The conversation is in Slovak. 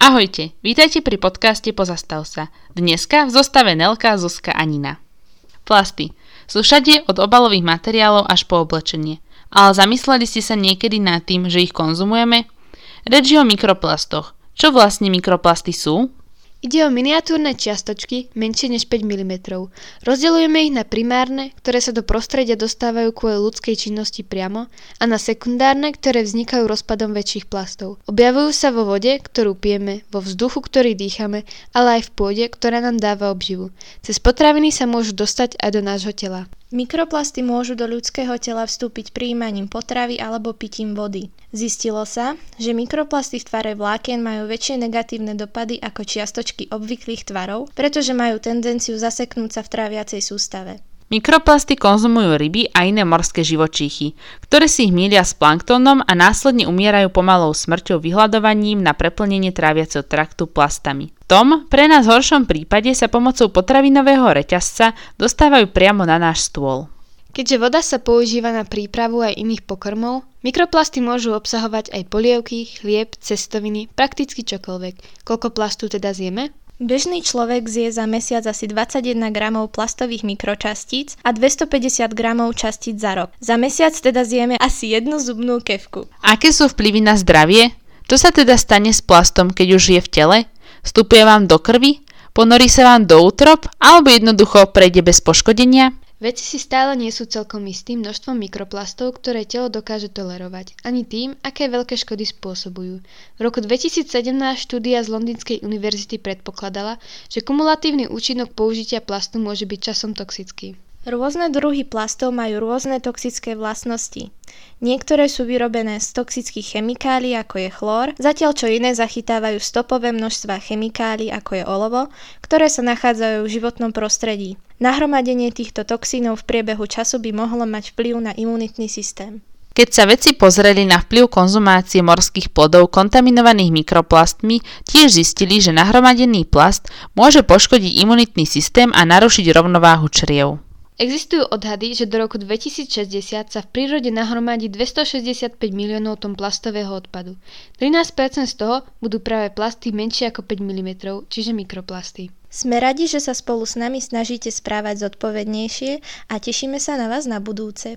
Ahojte, vítajte pri podcaste Pozastav sa. Dneska v zostave Nelka, Zuzka a Nina. Plasty. Sú všade od obalových materiálov až po oblečenie. Ale zamysleli ste sa niekedy nad tým, že ich konzumujeme? Reč o mikroplastoch. Čo vlastne mikroplasty sú? Ide o miniatúrne čiastočky menšie než 5 mm. Rozdeľujeme ich na primárne, ktoré sa do prostredia dostávajú kvôli ľudskej činnosti priamo, a na sekundárne, ktoré vznikajú rozpadom väčších plastov. Objavujú sa vo vode, ktorú pijeme, vo vzduchu, ktorý dýchame, ale aj v pôde, ktorá nám dáva obživu. Cez potraviny sa môžu dostať aj do nášho tela. Mikroplasty môžu do ľudského tela vstúpiť príjmaním potravy alebo pitím vody. Zistilo sa, že mikroplasty v tvare vlákien majú väčšie negatívne dopady ako čiastočky obvyklých tvarov, pretože majú tendenciu zaseknúť sa v tráviacej sústave. Mikroplasty konzumujú ryby a iné morské živočíchy, ktoré si ich mília s planktónom a následne umierajú pomalou smrťou vyhľadovaním na preplnenie tráviaceho traktu plastami. Tom, pre nás horšom prípade sa pomocou potravinového reťazca dostávajú priamo na náš stôl. Keďže voda sa používa na prípravu aj iných pokrmov, mikroplasty môžu obsahovať aj polievky, chlieb, cestoviny, prakticky čokoľvek. Koľko plastu teda zjeme? Bežný človek zje za mesiac asi 21 gramov plastových mikročastíc a 250 gramov častíc za rok. Za mesiac teda zjeme asi jednu zubnú kevku. Aké sú vplyvy na zdravie? Čo sa teda stane s plastom, keď už je v tele? Vstupuje vám do krvi? Ponorí sa vám do útrop? Alebo jednoducho prejde bez poškodenia? Vedci si stále nie sú celkom istí množstvom mikroplastov, ktoré telo dokáže tolerovať, ani tým, aké veľké škody spôsobujú. V roku 2017 štúdia z Londýnskej univerzity predpokladala, že kumulatívny účinok použitia plastu môže byť časom toxický. Rôzne druhy plastov majú rôzne toxické vlastnosti. Niektoré sú vyrobené z toxických chemikálií, ako je chlór, zatiaľ čo iné zachytávajú stopové množstva chemikálií, ako je olovo, ktoré sa nachádzajú v životnom prostredí. Nahromadenie týchto toxínov v priebehu času by mohlo mať vplyv na imunitný systém. Keď sa vedci pozreli na vplyv konzumácie morských plodov kontaminovaných mikroplastmi, tiež zistili, že nahromadený plast môže poškodiť imunitný systém a narušiť rovnováhu čriev. Existujú odhady, že do roku 2060 sa v prírode nahromadí 265 miliónov tón plastového odpadu. 13% z toho budú práve plasty menšie ako 5 mm, čiže mikroplasty. Sme radi, že sa spolu s nami snažíte správať zodpovednejšie a tešíme sa na vás na budúce.